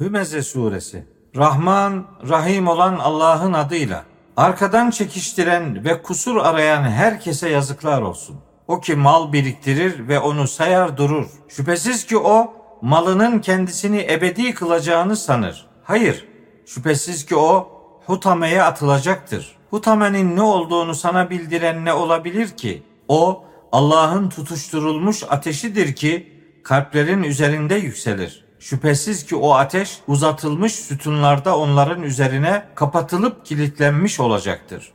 Hümeze suresi. Rahman, Rahim olan Allah'ın adıyla. Arkadan çekiştiren ve kusur arayan herkese yazıklar olsun. O ki mal biriktirir ve onu sayar durur. Şüphesiz ki o malının kendisini ebedi kılacağını sanır. Hayır, şüphesiz ki o hutameye atılacaktır. Hutamenin ne olduğunu sana bildiren ne olabilir ki? O Allah'ın tutuşturulmuş ateşidir ki kalplerin üzerinde yükselir. Şüphesiz ki o ateş uzatılmış sütunlarda onların üzerine kapatılıp kilitlenmiş olacaktır.